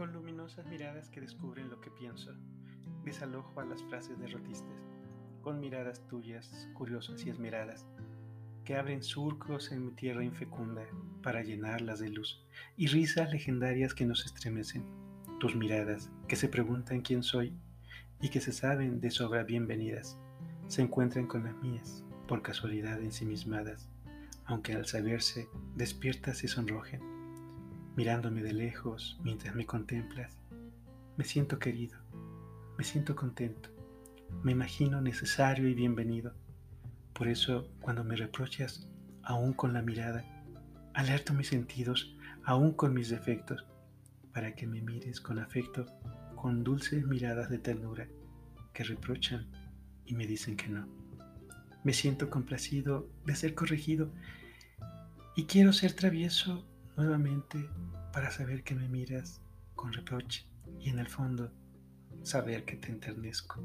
curiosas miradas que descubren lo que pienso, desalojo a las frases derrotistas, con miradas tuyas, curiosas y esmeradas, que abren surcos en mi tierra infecunda para llenarlas de luz, y risas legendarias que nos estremecen, tus miradas que se preguntan quién soy y que se saben de sobra bienvenidas, se encuentran con las mías, por casualidad ensimismadas, aunque al saberse despiertas y sonrojen, mirándome de lejos mientras me contemplas, me siento querido, me siento contento, me imagino necesario y bienvenido. Por eso, cuando me reprochas, aún con la mirada, alerto mis sentidos, aún con mis defectos, para que me mires con afecto, con dulces miradas de ternura que reprochan y me dicen que no. Me siento complacido de ser corregido y quiero ser travieso nuevamente para saber que me miras con reproche y en el fondo saber que te enternezco.